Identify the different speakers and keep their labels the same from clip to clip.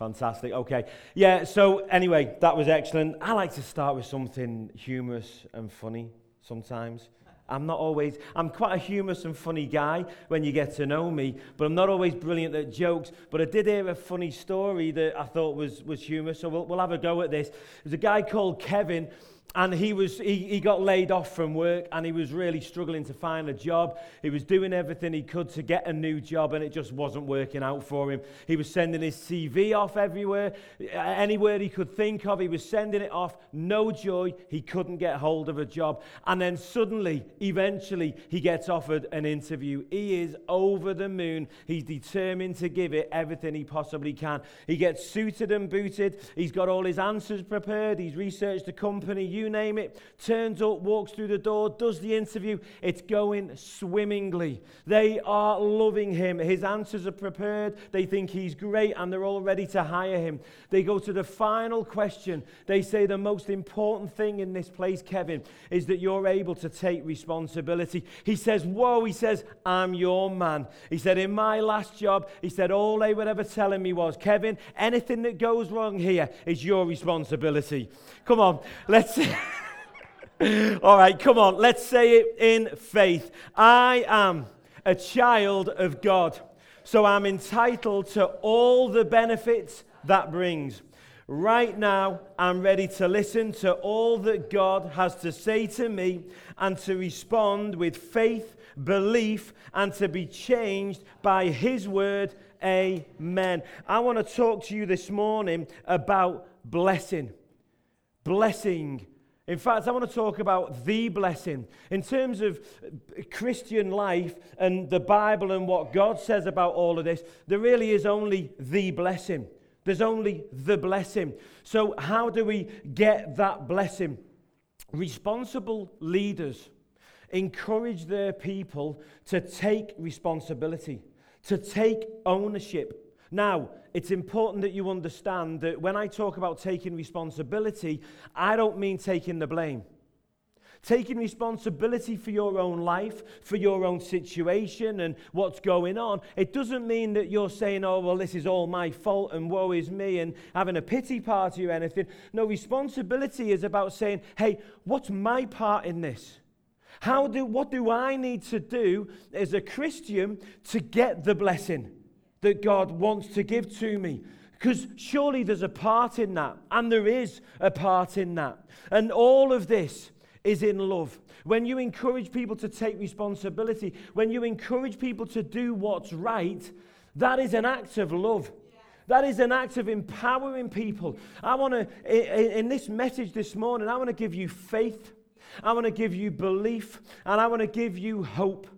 Speaker 1: Fantastic. Okay. Yeah, so anyway, that was excellent. I like to start with something humorous and funny sometimes. I'm not always, I'm quite a humorous and funny guy when you get to know me, but I'm not always brilliant at jokes. But I did hear a funny story that I thought was, was humorous, so we'll, we'll have a go at this. There's a guy called Kevin and he was he, he got laid off from work and he was really struggling to find a job. He was doing everything he could to get a new job and it just wasn't working out for him. He was sending his cv off everywhere anywhere he could think of. He was sending it off no joy. He couldn't get hold of a job. And then suddenly eventually he gets offered an interview. He is over the moon. He's determined to give it everything he possibly can. He gets suited and booted. He's got all his answers prepared. He's researched the company you name it, turns up, walks through the door, does the interview. It's going swimmingly. They are loving him. His answers are prepared. They think he's great and they're all ready to hire him. They go to the final question. They say the most important thing in this place, Kevin, is that you're able to take responsibility. He says, Whoa, he says, I'm your man. He said, In my last job, he said, All they were ever telling me was, Kevin, anything that goes wrong here is your responsibility. Come on, let's. All right, come on, let's say it in faith. I am a child of God, so I'm entitled to all the benefits that brings. Right now, I'm ready to listen to all that God has to say to me and to respond with faith, belief, and to be changed by His word. Amen. I want to talk to you this morning about blessing blessing. In fact, I want to talk about the blessing. In terms of Christian life and the Bible and what God says about all of this, there really is only the blessing. There's only the blessing. So, how do we get that blessing? Responsible leaders encourage their people to take responsibility, to take ownership now, it's important that you understand that when I talk about taking responsibility, I don't mean taking the blame. Taking responsibility for your own life, for your own situation and what's going on, it doesn't mean that you're saying, oh, well, this is all my fault and woe is me and having a pity party or anything. No, responsibility is about saying, hey, what's my part in this? How do, what do I need to do as a Christian to get the blessing? That God wants to give to me. Because surely there's a part in that, and there is a part in that. And all of this is in love. When you encourage people to take responsibility, when you encourage people to do what's right, that is an act of love. That is an act of empowering people. I want to, in this message this morning, I want to give you faith, I want to give you belief, and I want to give you hope.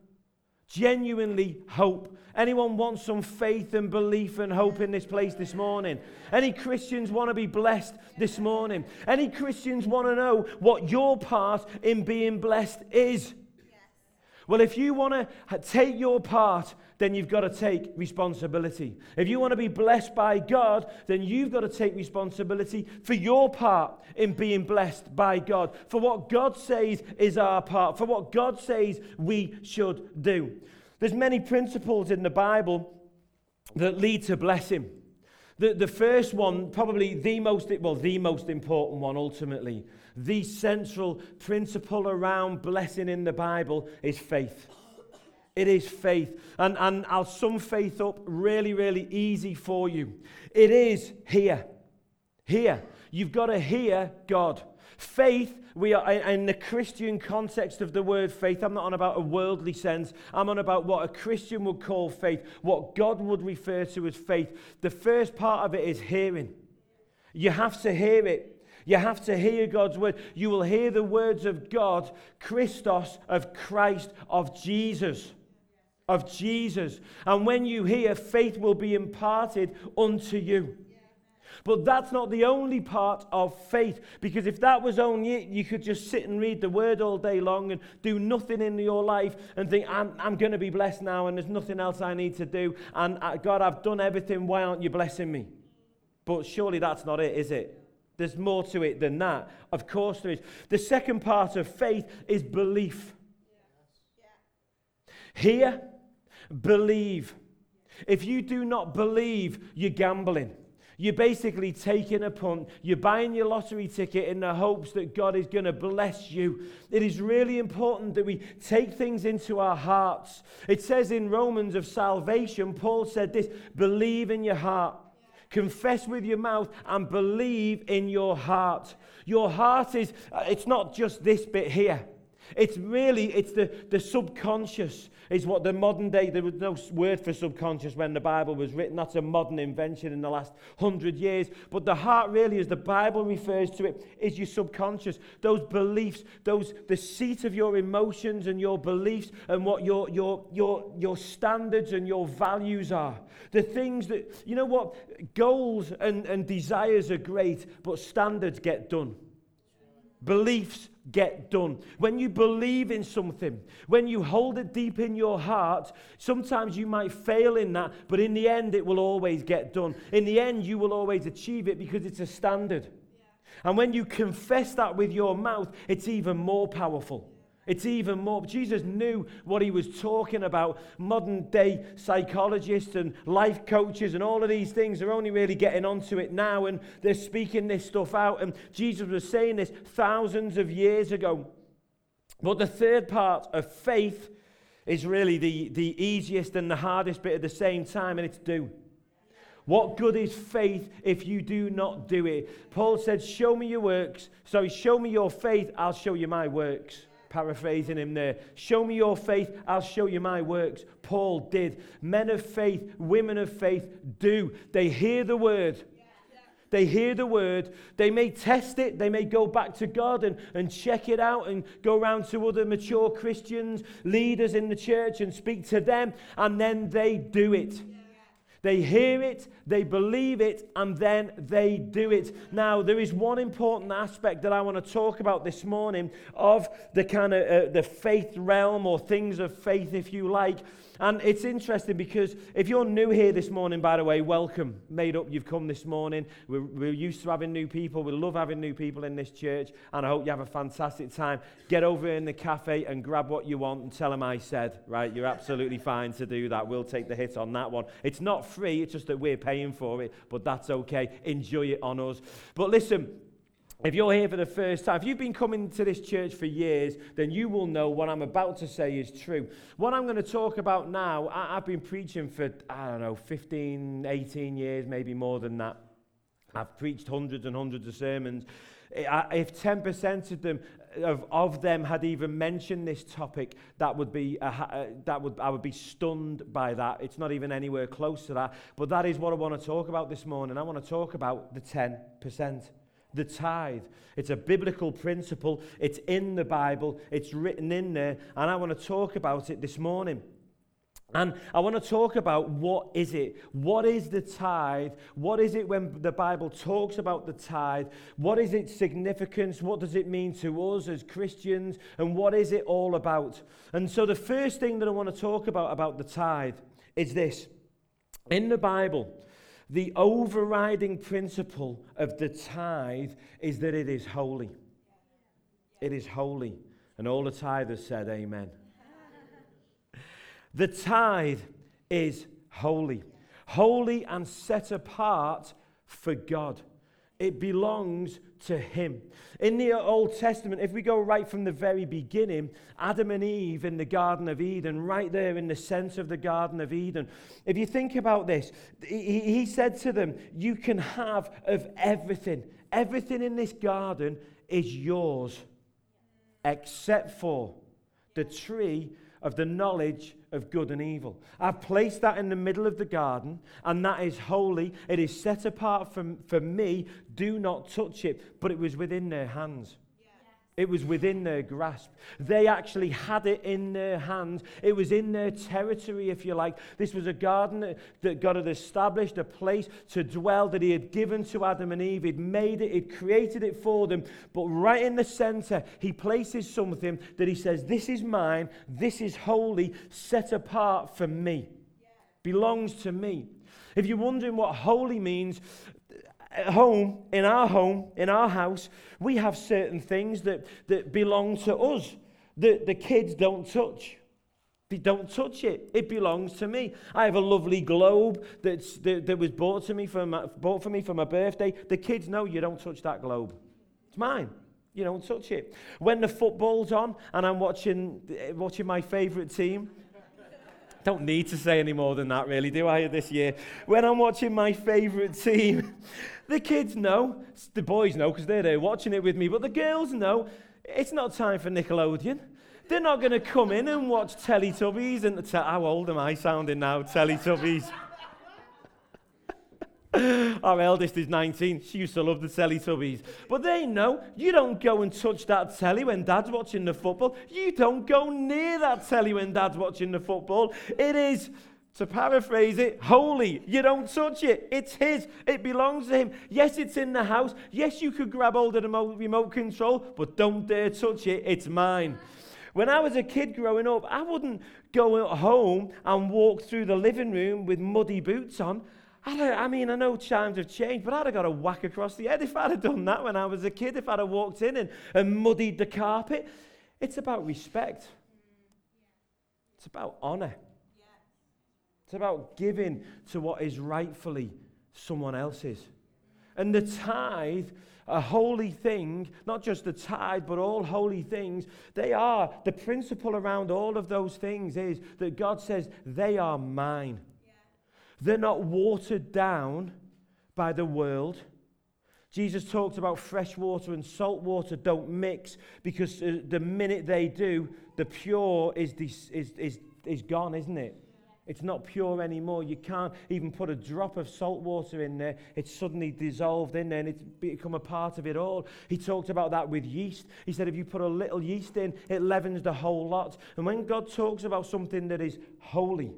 Speaker 1: Genuinely hope. Anyone want some faith and belief and hope in this place this morning? Any Christians want to be blessed this morning? Any Christians want to know what your part in being blessed is? Well, if you want to take your part, then you've got to take responsibility. If you want to be blessed by God, then you've got to take responsibility for your part in being blessed by God, for what God says is our part, for what God says we should do. There's many principles in the Bible that lead to blessing. The, the first one, probably the most, well, the most important one ultimately, the central principle around blessing in the Bible is faith. It is faith. And, and I'll sum faith up really, really easy for you. It is here. Here. You've got to hear God. Faith we are in the Christian context of the word faith. I'm not on about a worldly sense. I'm on about what a Christian would call faith, what God would refer to as faith. The first part of it is hearing. You have to hear it. You have to hear God's word. You will hear the words of God, Christos, of Christ, of Jesus. Of Jesus. And when you hear, faith will be imparted unto you. But that's not the only part of faith, because if that was only it, you could just sit and read the word all day long and do nothing in your life and think, I'm, I'm going to be blessed now and there's nothing else I need to do. And uh, God, I've done everything. Why aren't you blessing me? But surely that's not it, is it? There's more to it than that. Of course there is. The second part of faith is belief. Here, believe. If you do not believe, you're gambling. You're basically taking a punt. You're buying your lottery ticket in the hopes that God is going to bless you. It is really important that we take things into our hearts. It says in Romans of salvation, Paul said this believe in your heart, confess with your mouth, and believe in your heart. Your heart is, uh, it's not just this bit here. It's really, it's the, the subconscious is what the modern day, there was no word for subconscious when the Bible was written. That's a modern invention in the last hundred years. But the heart really, as the Bible refers to it, is your subconscious. Those beliefs, those the seat of your emotions and your beliefs and what your your your your standards and your values are. The things that you know what goals and, and desires are great, but standards get done. Beliefs get done. When you believe in something, when you hold it deep in your heart, sometimes you might fail in that, but in the end, it will always get done. In the end, you will always achieve it because it's a standard. Yeah. And when you confess that with your mouth, it's even more powerful. It's even more. Jesus knew what he was talking about. Modern day psychologists and life coaches and all of these things are only really getting onto it now and they're speaking this stuff out. And Jesus was saying this thousands of years ago. But the third part of faith is really the, the easiest and the hardest bit at the same time, and it's do. What good is faith if you do not do it? Paul said, Show me your works. Sorry, show me your faith, I'll show you my works paraphrasing him there. Show me your faith, I'll show you my works. Paul did. Men of faith, women of faith do. They hear the word. They hear the word. They may test it. They may go back to God and, and check it out and go around to other mature Christians, leaders in the church, and speak to them. And then they do it. They hear it, they believe it, and then they do it. Now, there is one important aspect that I want to talk about this morning of the kind of uh, the faith realm or things of faith, if you like. And it's interesting because if you're new here this morning, by the way, welcome. Made up, you've come this morning. We're, we're used to having new people. We love having new people in this church. And I hope you have a fantastic time. Get over in the cafe and grab what you want and tell them I said, right? You're absolutely fine to do that. We'll take the hit on that one. It's not free, it's just that we're paying for it, but that's okay. Enjoy it on us. But listen, if you're here for the first time, if you've been coming to this church for years, then you will know what I'm about to say is true. What I'm going to talk about now, I, have been preaching for, I don't know, 15, 18 years, maybe more than that. I've preached hundreds and hundreds of sermons. If 10% of them, of, of them had even mentioned this topic, that would be a, uh, that would I would be stunned by that. It's not even anywhere close to that. But that is what I want to talk about this morning. I want to talk about the 10% the tithe. It's a biblical principle. It's in the Bible. It's written in there. And I want to talk about it this morning. And I want to talk about what is it? What is the tithe? What is it when the Bible talks about the tithe? What is its significance? What does it mean to us as Christians? And what is it all about? And so the first thing that I want to talk about about the tithe is this. In the Bible, the overriding principle of the tithe is that it is holy. It is holy. And all the tithers said, Amen. the tithe is holy, holy and set apart for God. It belongs to Him. In the Old Testament, if we go right from the very beginning, Adam and Eve in the Garden of Eden, right there in the center of the Garden of Eden, if you think about this, he, said to them, You can have of everything. Everything in this garden is yours, except for the tree of the knowledge of good and evil. I've placed that in the middle of the garden, and that is holy. It is set apart from, for me. Do not touch it. But it was within their hands. It was within their grasp. They actually had it in their hands. It was in their territory, if you like. This was a garden that God had established, a place to dwell that He had given to Adam and Eve. He'd made it, He'd created it for them. But right in the center, He places something that He says, This is mine, this is holy, set apart for me, belongs to me. If you're wondering what holy means, at home, in our home, in our house, we have certain things that, that belong to us that the kids don't touch They don't touch it. It belongs to me. I have a lovely globe that's, that, that was bought, to me for my, bought for me for my birthday. The kids know you don't touch that globe. It's mine. You don't touch it. When the football's on and I'm watching, eh, watching my favourite team, don't need to say any more than that, really, do I, this year? When I'm watching my favourite team, the kids know, the boys know because they're there watching it with me, but the girls know it's not time for Nickelodeon. They're not going to come in and watch Teletubbies and how old am I sounding now? Teletubbies. Our eldest is 19. She used to love the Teletubbies. But they know you don't go and touch that telly when dad's watching the football. You don't go near that telly when dad's watching the football. It is, to paraphrase it, holy. You don't touch it. It's his. It belongs to him. Yes, it's in the house. Yes, you could grab hold of the remote control, but don't dare touch it. It's mine. When I was a kid growing up, I wouldn't go home and walk through the living room with muddy boots on. I mean, I know times have changed, but I'd have got a whack across the head if I'd have done that when I was a kid, if I'd have walked in and, and muddied the carpet. It's about respect. It's about honor. It's about giving to what is rightfully someone else's. And the tithe, a holy thing, not just the tithe, but all holy things, they are, the principle around all of those things is that God says, they are mine. They're not watered down by the world. Jesus talked about fresh water and salt water don't mix because uh, the minute they do, the pure is, is, is, is gone, isn't it? It's not pure anymore. You can't even put a drop of salt water in there. It's suddenly dissolved in there and it's become a part of it all. He talked about that with yeast. He said if you put a little yeast in, it leavens the whole lot. And when God talks about something that is holy,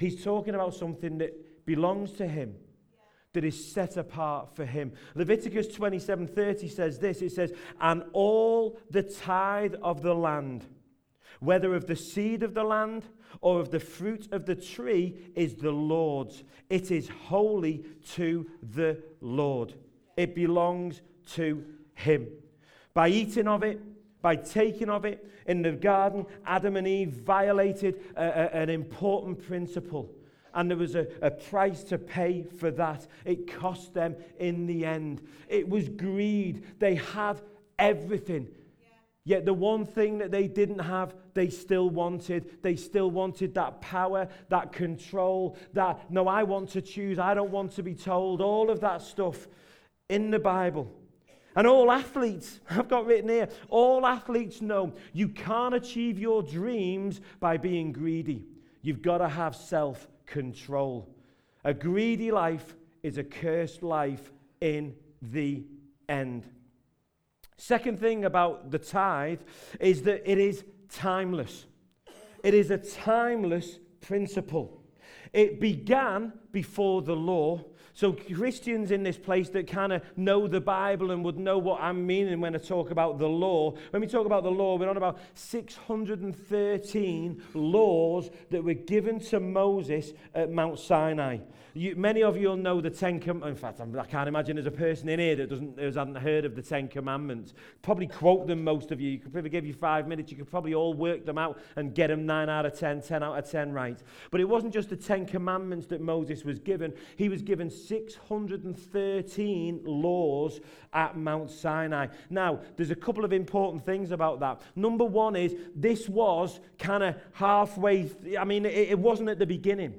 Speaker 1: He's talking about something that belongs to him, that is set apart for him. Leviticus 27:30 says this. It says, "And all the tithe of the land, whether of the seed of the land or of the fruit of the tree, is the Lord's. It is holy to the Lord. It belongs to him. By eating of it, by taking of it in the garden, Adam and Eve violated a, a, an important principle. And there was a, a price to pay for that. It cost them in the end. It was greed. They had everything. Yet the one thing that they didn't have, they still wanted. They still wanted that power, that control, that, no, I want to choose, I don't want to be told, all of that stuff in the Bible. And all athletes, I've got written here, all athletes know you can't achieve your dreams by being greedy. You've got to have self control. A greedy life is a cursed life in the end. Second thing about the tithe is that it is timeless. It is a timeless principle. It began before the law, so, Christians in this place that kind of know the Bible and would know what I'm meaning when I talk about the law, when we talk about the law, we're on about 613 laws that were given to Moses at Mount Sinai. You, many of you will know the Ten Commandments. In fact, I'm, I can not imagine there's a person in here that doesn't, hasn't heard of the Ten Commandments. Probably quote them, most of you. You could probably give you five minutes. You could probably all work them out and get them 9 out of 10, 10 out of 10 right. But it wasn't just the Ten Commandments that Moses was given. He was given 613 laws at Mount Sinai. Now, there's a couple of important things about that. Number one is this was kind of halfway, th- I mean, it, it wasn't at the beginning.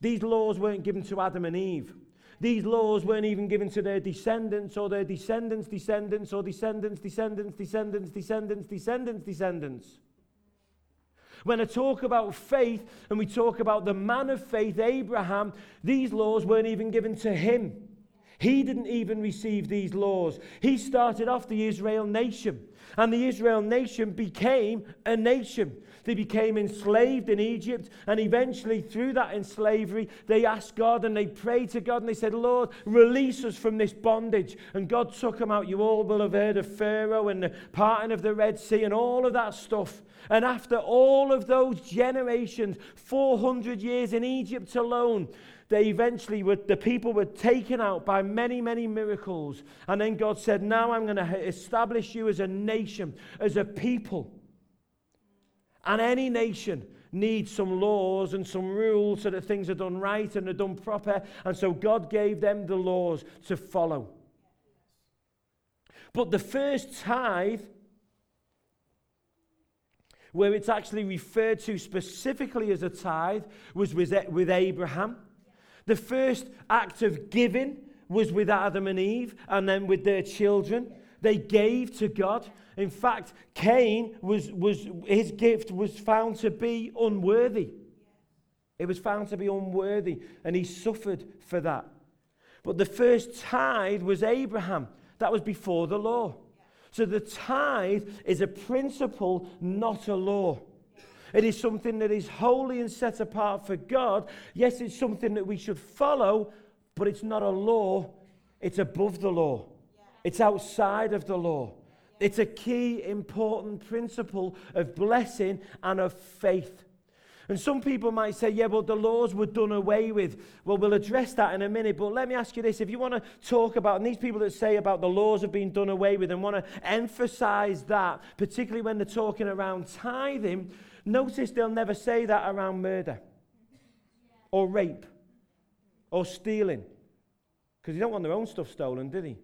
Speaker 1: These laws weren't given to Adam and Eve. These laws weren't even given to their descendants or their descendants, descendants, or descendants, descendants, descendants, descendants, descendants, descendants. When I talk about faith and we talk about the man of faith, Abraham, these laws weren't even given to him. He didn't even receive these laws. He started off the Israel nation, and the Israel nation became a nation. They became enslaved in Egypt, and eventually, through that enslavery, they asked God and they prayed to God and they said, Lord, release us from this bondage. And God took them out. You all will have heard of Pharaoh and the parting of the Red Sea and all of that stuff. And after all of those generations, 400 years in Egypt alone, they eventually were, the people were taken out by many, many miracles. And then God said, Now I'm going to establish you as a nation, as a people. And any nation needs some laws and some rules so that things are done right and are done proper. And so God gave them the laws to follow. But the first tithe, where it's actually referred to specifically as a tithe, was with, Abraham. The first act of giving was with Adam and Eve and then with their children. They gave to God. In fact, Cain was, was his gift was found to be unworthy. It was found to be unworthy, and he suffered for that. But the first tithe was Abraham. That was before the law. So the tithe is a principle, not a law. It is something that is holy and set apart for God. Yes, it's something that we should follow, but it's not a law. It's above the law, it's outside of the law. It's a key, important principle of blessing and of faith. And some people might say, yeah, but the laws were done away with. Well, we'll address that in a minute. But let me ask you this if you want to talk about, and these people that say about the laws have been done away with and want to emphasize that, particularly when they're talking around tithing, notice they'll never say that around murder or rape or stealing. Because they don't want their own stuff stolen, do they?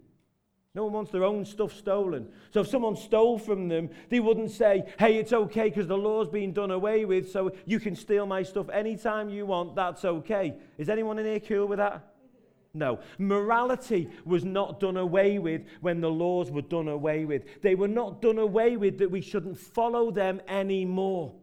Speaker 1: No one wants their own stuff stolen. So if someone stole from them, they wouldn't say, hey, it's okay because the law's been done away with, so you can steal my stuff anytime you want, that's okay. Is anyone in here cool with that? No. Morality was not done away with when the laws were done away with. They were not done away with that we shouldn't follow them anymore.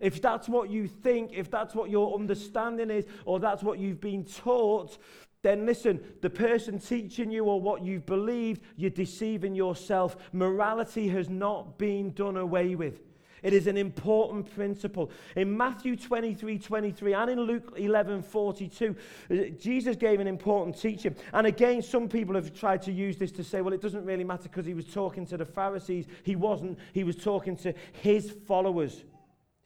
Speaker 1: If that's what you think, if that's what your understanding is, or that's what you've been taught, then listen, the person teaching you or what you've believed, you're deceiving yourself. Morality has not been done away with. It is an important principle. In Matthew 23 23 and in Luke 11 42, uh, Jesus gave an important teaching. And again, some people have tried to use this to say, well, it doesn't really matter because he was talking to the Pharisees. He wasn't, he was talking to his followers.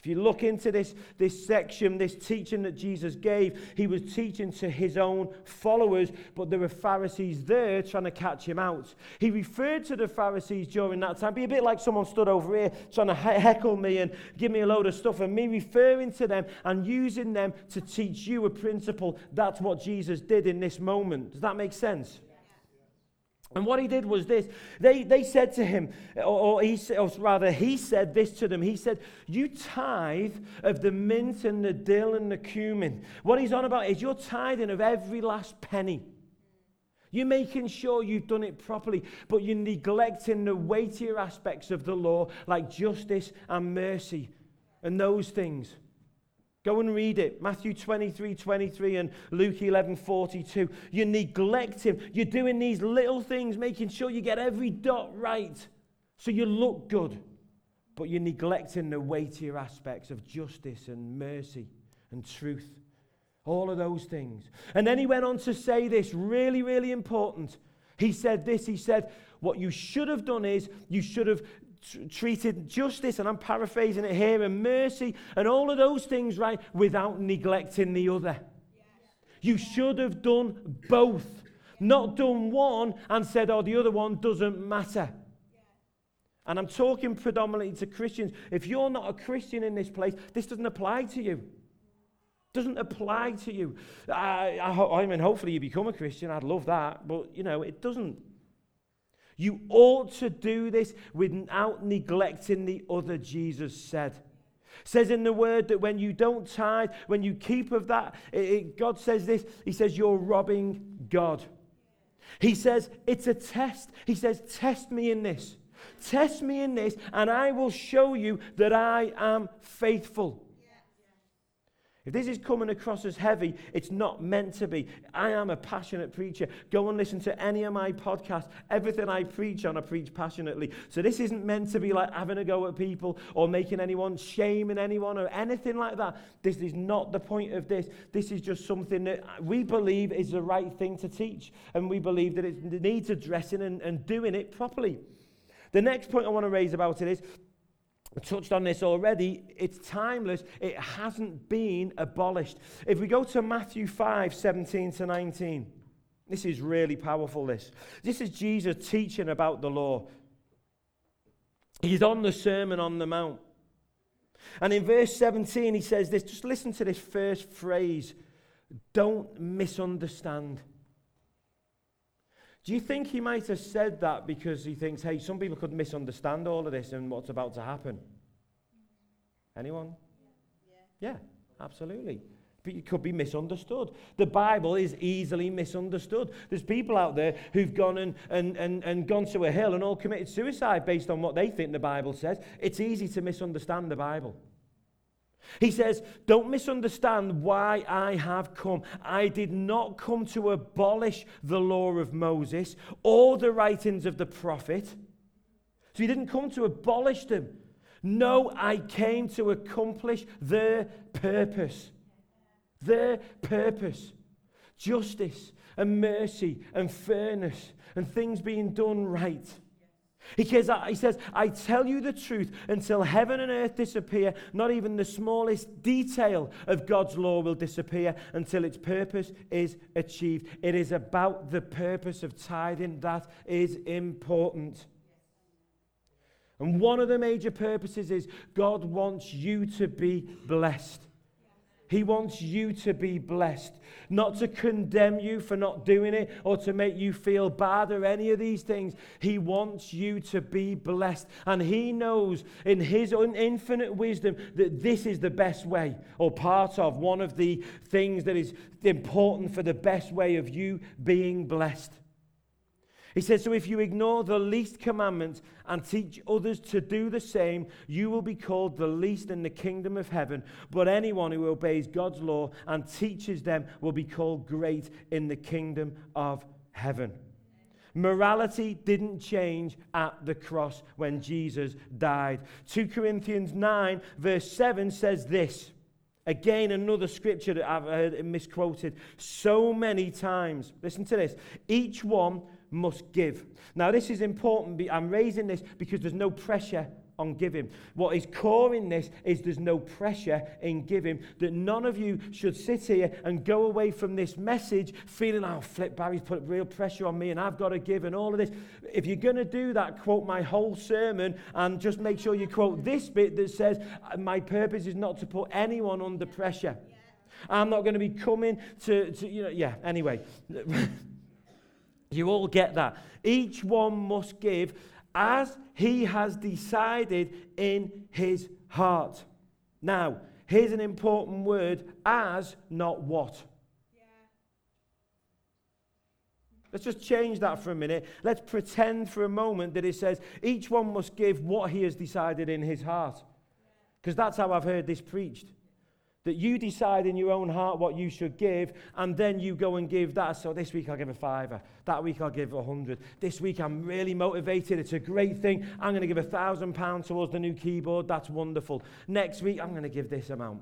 Speaker 1: If you look into this, this section, this teaching that Jesus gave, he was teaching to his own followers, but there were Pharisees there trying to catch him out. He referred to the Pharisees during that time, be a bit like someone stood over here trying to heckle me and give me a load of stuff, and me referring to them and using them to teach you a principle. That's what Jesus did in this moment. Does that make sense? And what he did was this. They, they said to him, or, he, or rather, he said this to them. He said, You tithe of the mint and the dill and the cumin. What he's on about is you're tithing of every last penny. You're making sure you've done it properly, but you're neglecting the weightier aspects of the law, like justice and mercy and those things. Go and read it. Matthew 23 23 and Luke 11 42. You neglect him. You're doing these little things, making sure you get every dot right so you look good. But you're neglecting the weightier aspects of justice and mercy and truth. All of those things. And then he went on to say this really, really important. He said this He said, What you should have done is you should have treated justice, and I'm paraphrasing it here, and mercy, and all of those things right without neglecting the other. You should have done both, not done one and said, oh, the other one doesn't matter. And I'm talking predominantly to Christians. If you're not a Christian in this place, this doesn't apply to you. Doesn't apply to you. I, I, I mean, hopefully you become a Christian. I'd love that. But, you know, it doesn't. You ought to do this without neglecting the other, Jesus said. Says in the word that when you don't tithe, when you keep of that, it, it, God says this He says, You're robbing God. He says, It's a test. He says, Test me in this. Test me in this, and I will show you that I am faithful. If this is coming across as heavy, it's not meant to be. I am a passionate preacher. Go and listen to any of my podcasts. Everything I preach on, I preach passionately. So this isn't meant to be like having a go at people or making anyone, shaming anyone or anything like that. This is not the point of this. This is just something that we believe is the right thing to teach. And we believe that it needs addressing and, and doing it properly. The next point I want to raise about it is touched on this already. It's timeless. It hasn't been abolished. If we go to Matthew 5 17 to 19, this is really powerful. This, this is Jesus teaching about the law. He's on the Sermon on the Mount. And in verse 17, he says this just listen to this first phrase don't misunderstand. Do you think he might have said that because he thinks, hey, some people could misunderstand all of this and what's about to happen? Anyone? Yeah, yeah absolutely. But it could be misunderstood. The Bible is easily misunderstood. There's people out there who've gone and, and, and, and gone to a hill and all committed suicide based on what they think the Bible says. It's easy to misunderstand the Bible. He says, Don't misunderstand why I have come. I did not come to abolish the law of Moses or the writings of the prophet. So he didn't come to abolish them. No, I came to accomplish their purpose. Their purpose. Justice and mercy and fairness and things being done right. He says, he says, I tell you the truth, until heaven and earth disappear, not even the smallest detail of God's law will disappear until its purpose is achieved. It is about the purpose of tithing that is important. And one of the major purposes is God wants you to be blessed. He wants you to be blessed, not to condemn you for not doing it or to make you feel bad or any of these things. He wants you to be blessed. And He knows in His infinite wisdom that this is the best way or part of one of the things that is important for the best way of you being blessed. He says, So if you ignore the least commandment and teach others to do the same, you will be called the least in the kingdom of heaven. But anyone who obeys God's law and teaches them will be called great in the kingdom of heaven. Morality didn't change at the cross when Jesus died. 2 Corinthians 9, verse 7 says this. Again, another scripture that I've heard misquoted so many times. Listen to this. Each one must give. Now, this is important. I'm raising this because there's no pressure on giving. What is core in this is there's no pressure in giving. That none of you should sit here and go away from this message feeling, oh, flip, Barry's put real pressure on me and I've got to give and all of this. If you're going to do that, quote my whole sermon and just make sure you quote this bit that says, my purpose is not to put anyone under pressure. I'm not going to be coming to, to you know, yeah, anyway. You all get that. Each one must give as he has decided in his heart. Now, here's an important word as, not what. Let's just change that for a minute. Let's pretend for a moment that it says each one must give what he has decided in his heart. Because that's how I've heard this preached. That you decide in your own heart what you should give, and then you go and give that. So this week I'll give a fiver. That week I'll give a hundred. This week I'm really motivated. It's a great thing. I'm going to give a thousand pounds towards the new keyboard. That's wonderful. Next week I'm going to give this amount.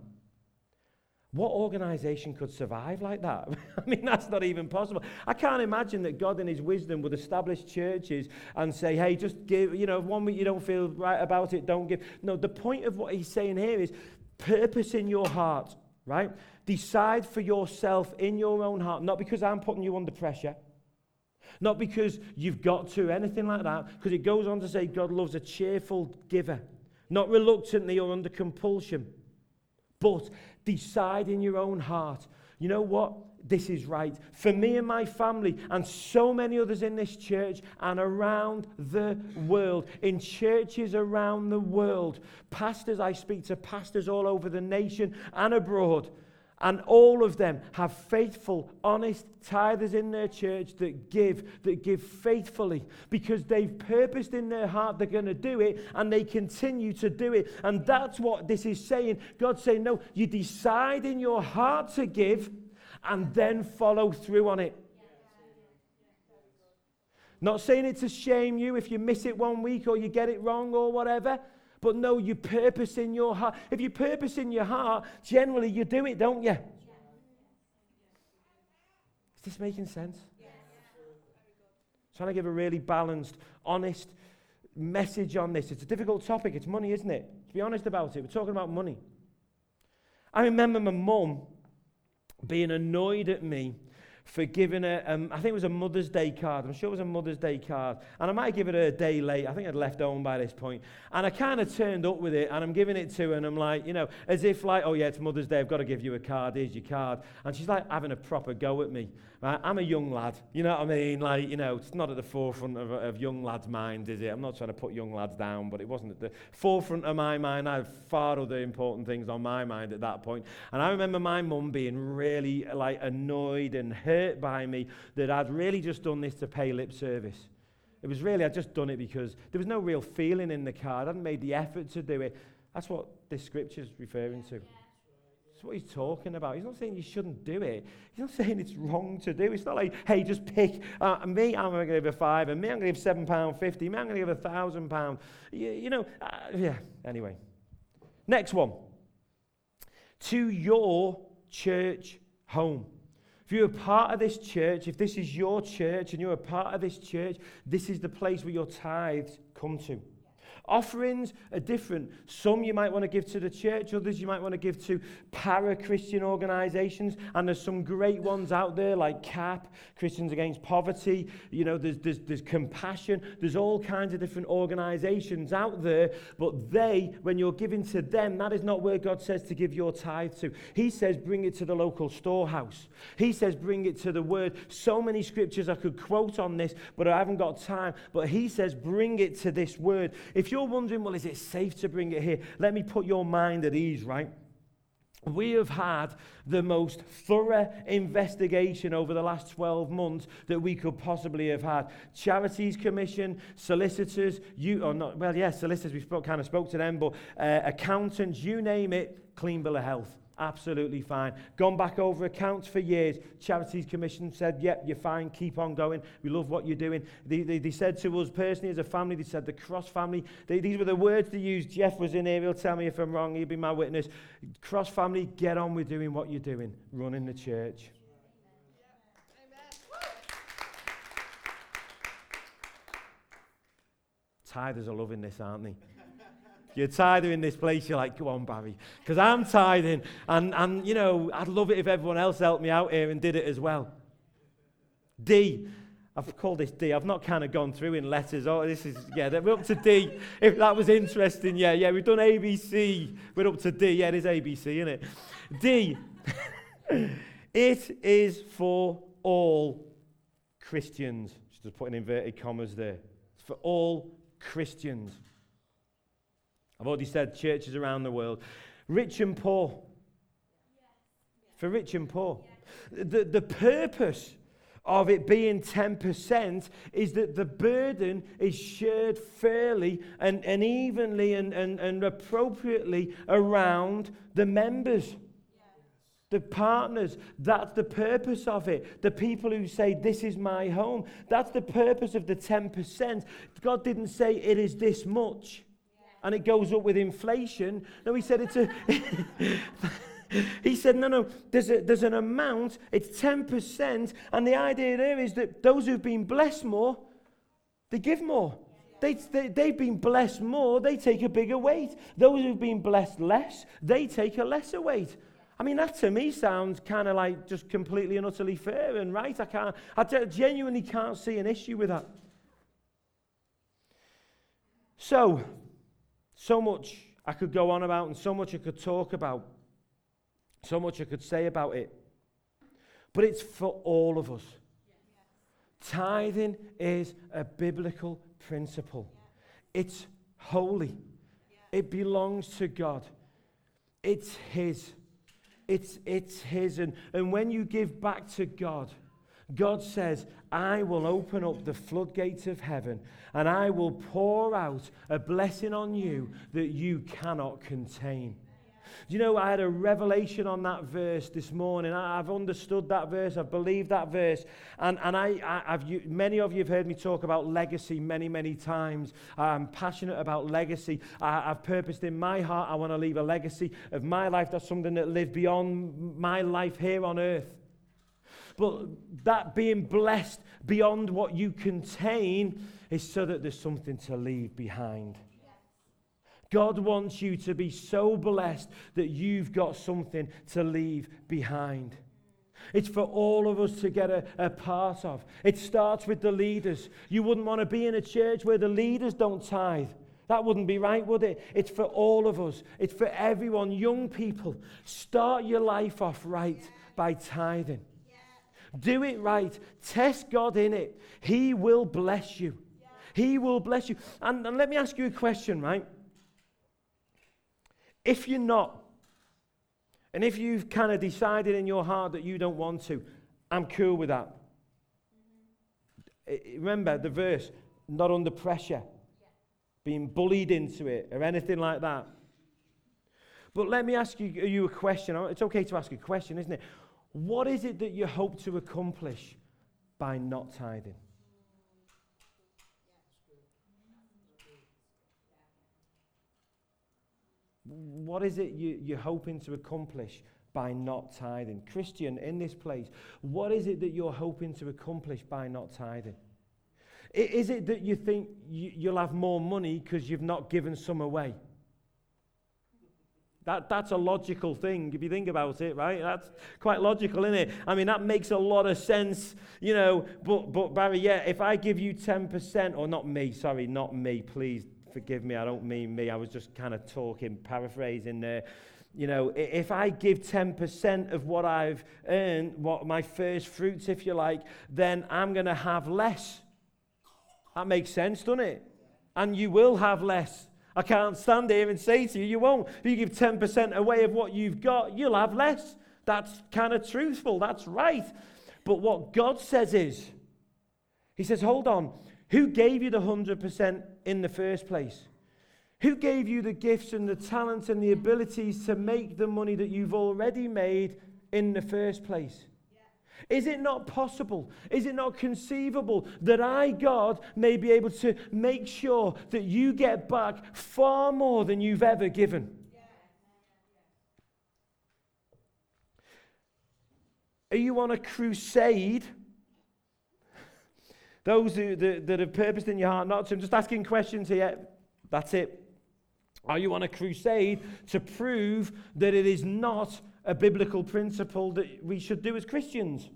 Speaker 1: What organization could survive like that? I mean, that's not even possible. I can't imagine that God, in His wisdom, would establish churches and say, hey, just give, you know, one week you don't feel right about it, don't give. No, the point of what He's saying here is Purpose in your heart, right? Decide for yourself in your own heart, not because I'm putting you under pressure, not because you've got to, anything like that, because it goes on to say God loves a cheerful giver, not reluctantly or under compulsion, but decide in your own heart. You know what? This is right. For me and my family, and so many others in this church and around the world, in churches around the world, pastors, I speak to pastors all over the nation and abroad. And all of them have faithful, honest tithers in their church that give, that give faithfully because they've purposed in their heart they're going to do it and they continue to do it. And that's what this is saying. God's saying, no, you decide in your heart to give and then follow through on it. Not saying it to shame you if you miss it one week or you get it wrong or whatever, but no, you purpose in your heart. If you purpose in your heart, generally you do it, don't you? Is this making sense? Trying to give a really balanced, honest message on this. It's a difficult topic. It's money, isn't it? To be honest about it, we're talking about money. I remember my mum being annoyed at me for giving her, um, I think it was a Mother's Day card. I'm sure it was a Mother's Day card. And I might give it her a day late. I think I'd left home by this point. And I kind of turned up with it and I'm giving it to her and I'm like, you know, as if like, oh yeah, it's Mother's Day. I've got to give you a card. Here's your card. And she's like having a proper go at me. Right? I'm a young lad. You know what I mean? Like, you know, it's not at the forefront of, of young lads' minds, is it? I'm not trying to put young lads down, but it wasn't at the forefront of my mind. I had far other important things on my mind at that point. And I remember my mum being really like annoyed and hurt by me that I'd really just done this to pay lip service. It was really, I'd just done it because there was no real feeling in the card. I hadn't made the effort to do it. That's what this scripture's referring to. That's what he's talking about. He's not saying you shouldn't do it. He's not saying it's wrong to do. It's not like, hey, just pick uh, me. I'm going to give a five, and me, I'm going to give seven pound fifty. Me, I'm going to give a thousand pound. You, know, uh, yeah. Anyway, next one. To your church home. If you're a part of this church, if this is your church and you're a part of this church, this is the place where your tithes come to. Offerings are different. Some you might want to give to the church, others you might want to give to para Christian organizations. And there's some great ones out there like CAP, Christians Against Poverty. You know, there's, there's, there's compassion. There's all kinds of different organizations out there. But they, when you're giving to them, that is not where God says to give your tithe to. He says, bring it to the local storehouse. He says, bring it to the word. So many scriptures I could quote on this, but I haven't got time. But he says, bring it to this word. If you're you're wondering, well, is it safe to bring it here? Let me put your mind at ease, right? We have had the most thorough investigation over the last 12 months that we could possibly have had. Charities Commission, solicitors, you, or not, well, yes, yeah, solicitors, we spoke, kind of spoke to them, but uh, accountants, you name it, clean bill of health. Absolutely fine. Gone back over accounts for years. Charities Commission said, yep, you're fine, keep on going. We love what you're doing. They, they, they said to us personally as a family, they said the Cross family, they, these were the words they used. Jeff was in here, he'll tell me if I'm wrong, he'll be my witness. Cross family, get on with doing what you're doing, running the church. Tithers are loving this, aren't they? You're tithing in this place, you're like, go on, Barry. Because I'm tithing, and, and, you know, I'd love it if everyone else helped me out here and did it as well. D. I've called this D. I've not kind of gone through in letters. Oh, this is, yeah, we're up to D. If that was interesting, yeah, yeah, we've done ABC. We're up to D. Yeah, it is ABC, isn't it? D. it is for all Christians. Just putting inverted commas there. It's for all Christians. I've already said churches around the world. Rich and poor. For rich and poor. The, the purpose of it being 10% is that the burden is shared fairly and, and evenly and, and, and appropriately around the members. The partners, that's the purpose of it. The people who say, This is my home, that's the purpose of the 10%. God didn't say it is this much and it goes up with inflation. No, he said it's a. he said, no, no, there's, a, there's an amount, it's 10%, and the idea there is that those who've been blessed more, they give more. They, they, they've been blessed more, they take a bigger weight. Those who've been blessed less, they take a lesser weight. I mean, that to me sounds kind of like just completely and utterly fair and right. I can't, I genuinely can't see an issue with that. So, so much I could go on about, and so much I could talk about, so much I could say about it. But it's for all of us. Tithing is a biblical principle, it's holy, it belongs to God, it's His. It's, it's His. And, and when you give back to God, God says, I will open up the floodgates of heaven and I will pour out a blessing on you that you cannot contain. Do you know, I had a revelation on that verse this morning. I, have understood that verse. I've believed that verse. And, and I, I, have you, many of you have heard me talk about legacy many, many times. I'm passionate about legacy. I, I've purposed in my heart, I want to leave a legacy of my life. That's something that lived beyond my life here on earth. But that being blessed beyond what you contain is so that there's something to leave behind. God wants you to be so blessed that you've got something to leave behind. It's for all of us to get a, a part of. It starts with the leaders. You wouldn't want to be in a church where the leaders don't tithe. That wouldn't be right, would it? It's for all of us. It's for everyone. Young people, start your life off right by tithing. Do it right. Test God in it. He will bless you. He will bless you. And, and let me ask you a question, right? If you're not, and if you've kind of decided in your heart that you don't want to, I'm cool with that. Remember the verse, not under pressure being bullied into it or anything like that. But let me ask you, you a question. It's okay to ask a question, isn't it? What is it that you hope to accomplish by not tithing? What is it you, you're hoping to accomplish by not tithing? Christian, in this place, what is it that you're hoping to accomplish by not tithing? Is it that you think you'll have more money because you've not given some away? That, that's a logical thing if you think about it, right? That's quite logical, isn't it? I mean, that makes a lot of sense, you know. But, but Barry, yeah, if I give you 10%, or not me, sorry, not me, please forgive me, I don't mean me. I was just kind of talking, paraphrasing there. You know, if I give 10% of what I've earned, what my first fruits, if you like, then I'm going to have less. That makes sense, doesn't it? And you will have less. I can't stand here and say to you, you won't. If you give 10% away of what you've got, you'll have less. That's kind of truthful. That's right. But what God says is, He says, hold on, who gave you the 100% in the first place? Who gave you the gifts and the talents and the abilities to make the money that you've already made in the first place? Is it not possible? Is it not conceivable that I, God, may be able to make sure that you get back far more than you've ever given? Are you on a crusade? Those who, that, that have purposed in your heart not to, I'm just asking questions here. That's it. Are you on a crusade to prove that it is not a biblical principle that we should do as Christians?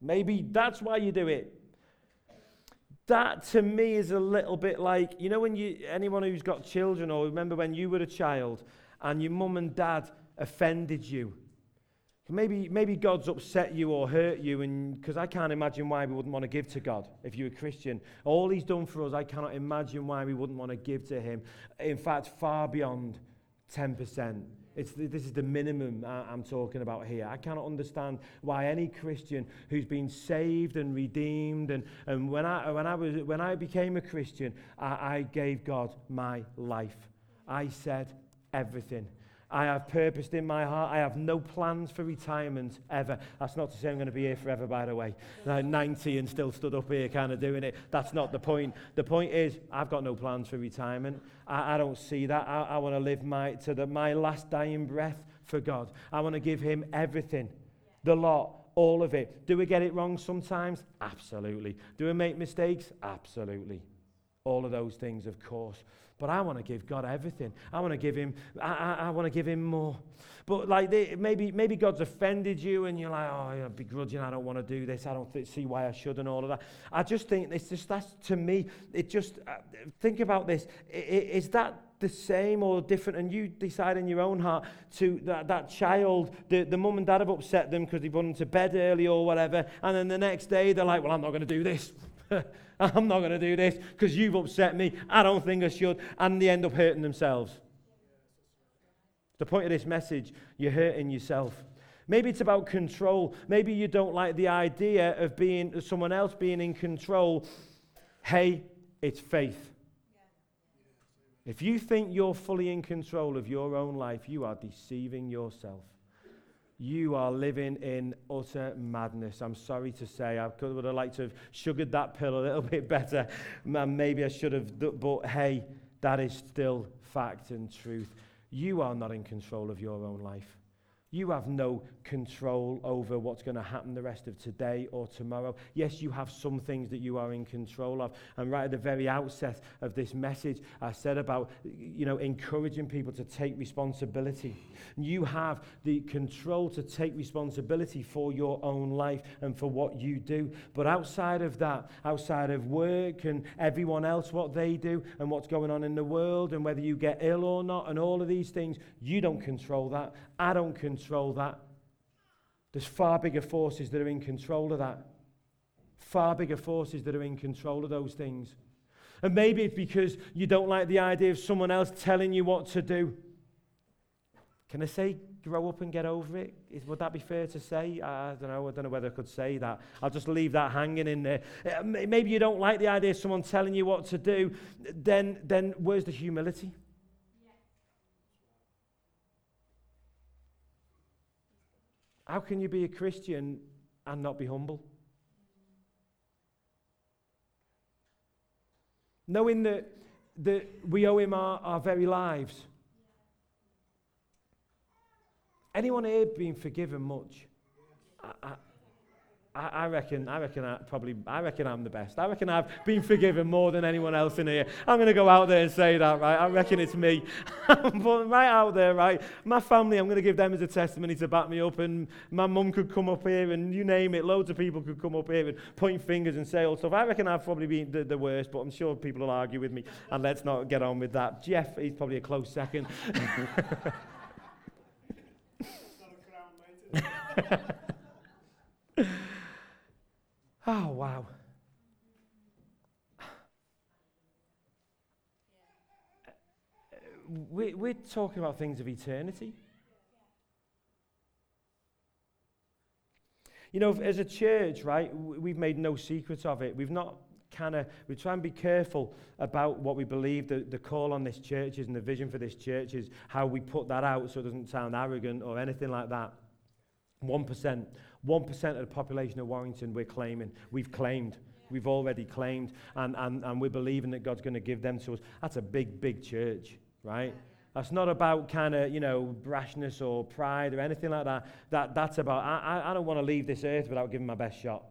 Speaker 1: Maybe that's why you do it. That to me is a little bit like, you know, when you, anyone who's got children, or remember when you were a child and your mum and dad offended you. Maybe, maybe God's upset you or hurt you, and because I can't imagine why we wouldn't want to give to God if you're a Christian. All He's done for us, I cannot imagine why we wouldn't want to give to Him. In fact, far beyond 10%. It's the, this is the minimum I'm talking about here. I cannot understand why any Christian who's been saved and redeemed, and, and when, I, when, I was, when I became a Christian, I, I gave God my life. I said everything. I have purposed in my heart. I have no plans for retirement ever. That's not to say I'm going to be here forever, by the way. I'm 90 and still stood up here kind of doing it. That's not the point. The point is, I've got no plans for retirement. I, I don't see that. I, I want to live my, to the, my last dying breath for God. I want to give Him everything, the lot, all of it. Do we get it wrong sometimes? Absolutely. Do we make mistakes? Absolutely. All of those things, of course. But I want to give God everything. I want to give him, I, I, I want to give him more. But like they, maybe, maybe God's offended you and you're like, oh, you're begrudging, I don't want to do this. I don't th- see why I should and all of that. I just think it's just, that's to me, it just, uh, think about this. I, is that the same or different? And you decide in your own heart to that, that child, the, the mum and dad have upset them because they've gone to bed early or whatever. And then the next day they're like, well, I'm not going to do this. I'm not going to do this because you've upset me. I don't think I should. And they end up hurting themselves. The point of this message, you're hurting yourself. Maybe it's about control. Maybe you don't like the idea of being someone else being in control. Hey, it's faith. If you think you're fully in control of your own life, you are deceiving yourself you are living in utter madness. I'm sorry to say, I could, would have liked to have sugared that pill a little bit better. Maybe I should have, but hey, that is still fact and truth. You are not in control of your own life. You have no control over what's going to happen the rest of today or tomorrow. Yes, you have some things that you are in control of. And right at the very outset of this message, I said about, you know, encouraging people to take responsibility. You have the control to take responsibility for your own life and for what you do. But outside of that, outside of work and everyone else, what they do and what's going on in the world and whether you get ill or not and all of these things, you don't control that. I don't control that. There's far bigger forces that are in control of that. Far bigger forces that are in control of those things. And maybe it's because you don't like the idea of someone else telling you what to do. Can I say grow up and get over it? Is, would that be fair to say? I don't know. I don't know whether I could say that. I'll just leave that hanging in there. Uh, maybe you don't like the idea of someone telling you what to do. Then, then where's the humility? How can you be a Christian and not be humble? Knowing that, that we owe him our, our very lives. Anyone here been forgiven much? I, I, I, I reckon, I reckon I probably, I reckon I'm the best. I reckon I've been forgiven more than anyone else in here. I'm going to go out there and say that, right? I reckon it's me. but right out there, right? My family, I'm going to give them as a testimony to back me up. And my mum could come up here and you name it, loads of people could come up here and point fingers and say all stuff. I reckon I've probably been the, the worst, but I'm sure people will argue with me. And let's not get on with that. Jeff, he's probably a close second. Oh, wow. We, we're talking about things of eternity. You know, as a church, right, we've made no secret of it. We've not kind of, we try and be careful about what we believe the, the call on this church is and the vision for this church is, how we put that out so it doesn't sound arrogant or anything like that. 1%. 1% of the population of Warrington we're claiming. We've claimed. We've already claimed. And, and, and we're believing that God's going to give them to us. That's a big, big church, right? That's not about kind of, you know, brashness or pride or anything like that. that that's about, I, I don't want to leave this earth without giving my best shot.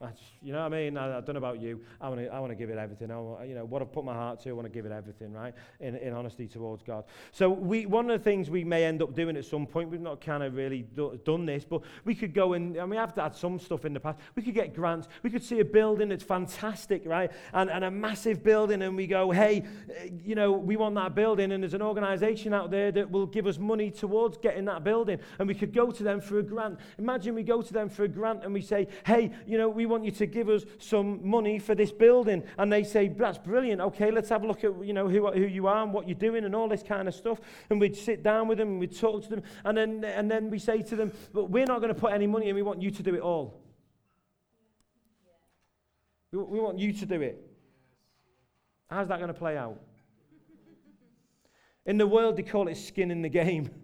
Speaker 1: That's, you know what I mean? I, I don't know about you. I want to I give it everything. I wanna, you know, what I've put my heart to, I want to give it everything, right? In, in honesty towards God. So we, one of the things we may end up doing at some point, we've not kind of really do, done this, but we could go and, and we have had some stuff in the past. We could get grants. We could see a building that's fantastic, right? And, and a massive building, and we go, hey, eh, you know, we want that building, and there's an organization out there that will give us money towards getting that building. And we could go to them for a grant. Imagine we go to them for a grant and we say, hey, you know, we want you to give us some money for this building. And they say, that's brilliant. Okay, let's have a look at, you know, who, who you are and what you're doing and all this kind of stuff. And we'd sit down with them and we'd talk to them. And then, and then we say to them, but we're not going to put any money in. We want you to do it all. We, we want you to do it. How's that going to play out? In the world, they call it skin in the game.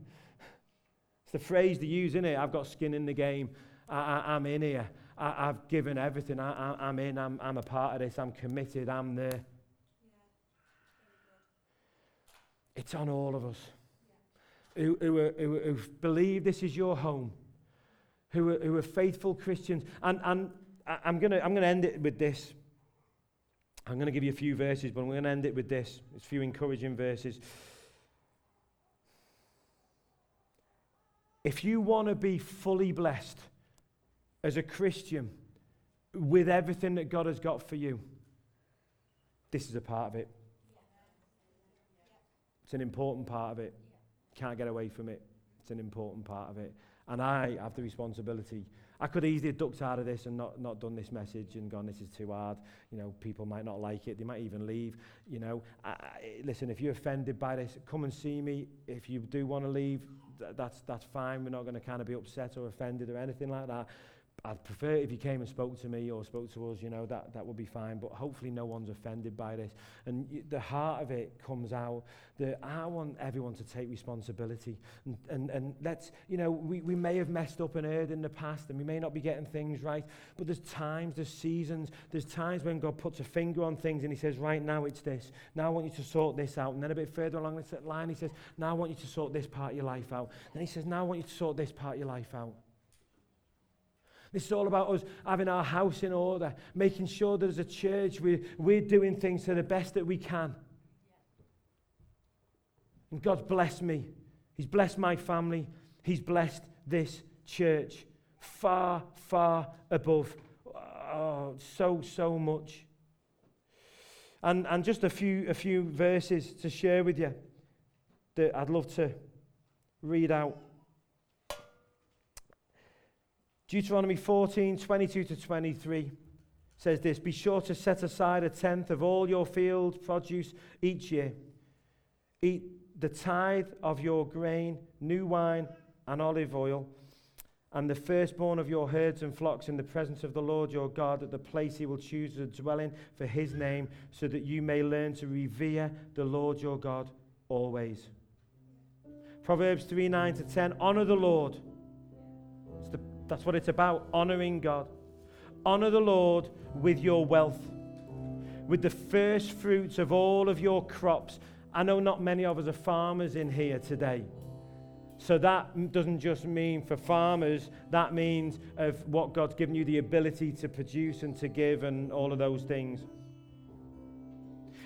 Speaker 1: It's the phrase they use, in it. I've got skin in the game. I, I'm in here. I, have given everything. I, am in. I'm, I'm a part of this. I'm committed. I'm there. It's on all of us who, who, who, who believe this is your home, who are, who are faithful Christians. And, and I'm going to I'm to end it with this. I'm going to give you a few verses, but I'm going to end it with this. It's a few encouraging verses. If you want to be fully blessed, as a Christian with everything that God has got for you, this is a part of it. It's an important part of it. Can't get away from it. It's an important part of it. And I have the responsibility. I could easily have ducked out of this and not, not done this message and gone, this is too hard. You know, people might not like it. They might even leave. You know, I, I, listen, if you're offended by this, come and see me. If you do want to leave, th- that's, that's fine. We're not going to kind of be upset or offended or anything like that. I'd prefer if you came and spoke to me or spoke to us, you know, that, that would be fine. But hopefully no one's offended by this. And y- the heart of it comes out that I want everyone to take responsibility. And, and, and let's, you know, we, we may have messed up and erred in the past and we may not be getting things right. But there's times, there's seasons, there's times when God puts a finger on things and he says, right now it's this. Now I want you to sort this out. And then a bit further along the line, he says, now I want you to sort this part of your life out. Then he says, now I want you to sort this part of your life out. This is all about us having our house in order, making sure that as a church we, we're doing things to the best that we can. And God's blessed me. He's blessed my family. He's blessed this church far, far above. Oh, so, so much. And, and just a few, a few verses to share with you that I'd love to read out. Deuteronomy 14, 22 to 23 says this Be sure to set aside a tenth of all your field produce each year. Eat the tithe of your grain, new wine, and olive oil, and the firstborn of your herds and flocks in the presence of the Lord your God at the place he will choose as dwell in for his name, so that you may learn to revere the Lord your God always. Proverbs 3 9 to 10 Honor the Lord that's what it's about, honoring God. Honor the Lord with your wealth, with the first fruits of all of your crops. I know not many of us are farmers in here today. So that doesn't just mean for farmers, that means of what God's given you the ability to produce and to give and all of those things.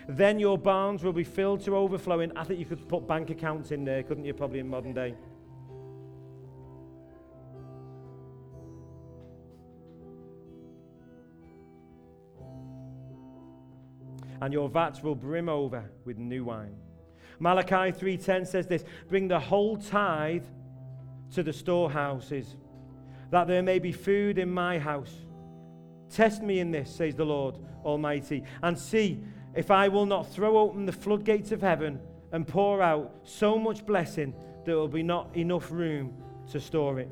Speaker 1: Then your barns will be filled to overflowing. I think you could put bank accounts in there, couldn't you, probably in modern day? And your vats will brim over with new wine. Malachi 3:10 says this, bring the whole tithe to the storehouses, that there may be food in my house. Test me in this, says the Lord Almighty, and see if I will not throw open the floodgates of heaven and pour out so much blessing there will be not enough room to store it.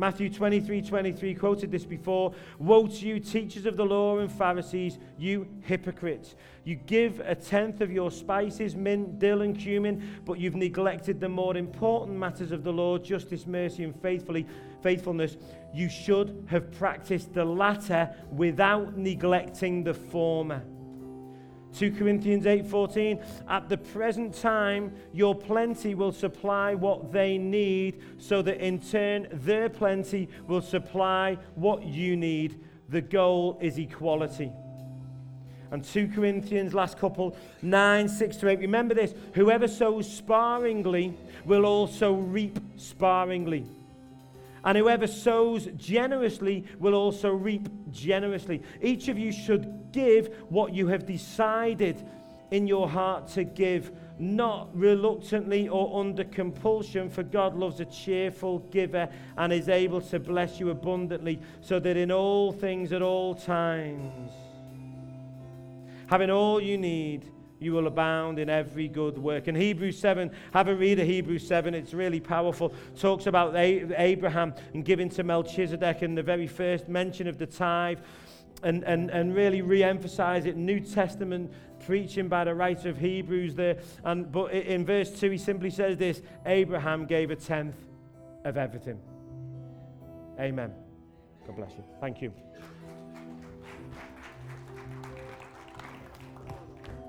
Speaker 1: Matthew 23 23 quoted this before. Woe to you, teachers of the law and Pharisees, you hypocrites. You give a tenth of your spices, mint, dill, and cumin, but you've neglected the more important matters of the law, justice, mercy, and faithfully, faithfulness. You should have practiced the latter without neglecting the former. 2 Corinthians 8:14 At the present time your plenty will supply what they need so that in turn their plenty will supply what you need. The goal is equality. And 2 Corinthians last couple 9 6 to 8 remember this whoever sows sparingly will also reap sparingly and whoever sows generously will also reap generously. Each of you should give what you have decided in your heart to give, not reluctantly or under compulsion, for God loves a cheerful giver and is able to bless you abundantly, so that in all things at all times, having all you need, you will abound in every good work. And Hebrews 7, have a read of Hebrews 7, it's really powerful. Talks about Abraham and giving to Melchizedek and the very first mention of the tithe. And, and, and really re emphasize it. New Testament preaching by the writer of Hebrews there. And, but in verse 2, he simply says this Abraham gave a tenth of everything. Amen. God bless you. Thank you.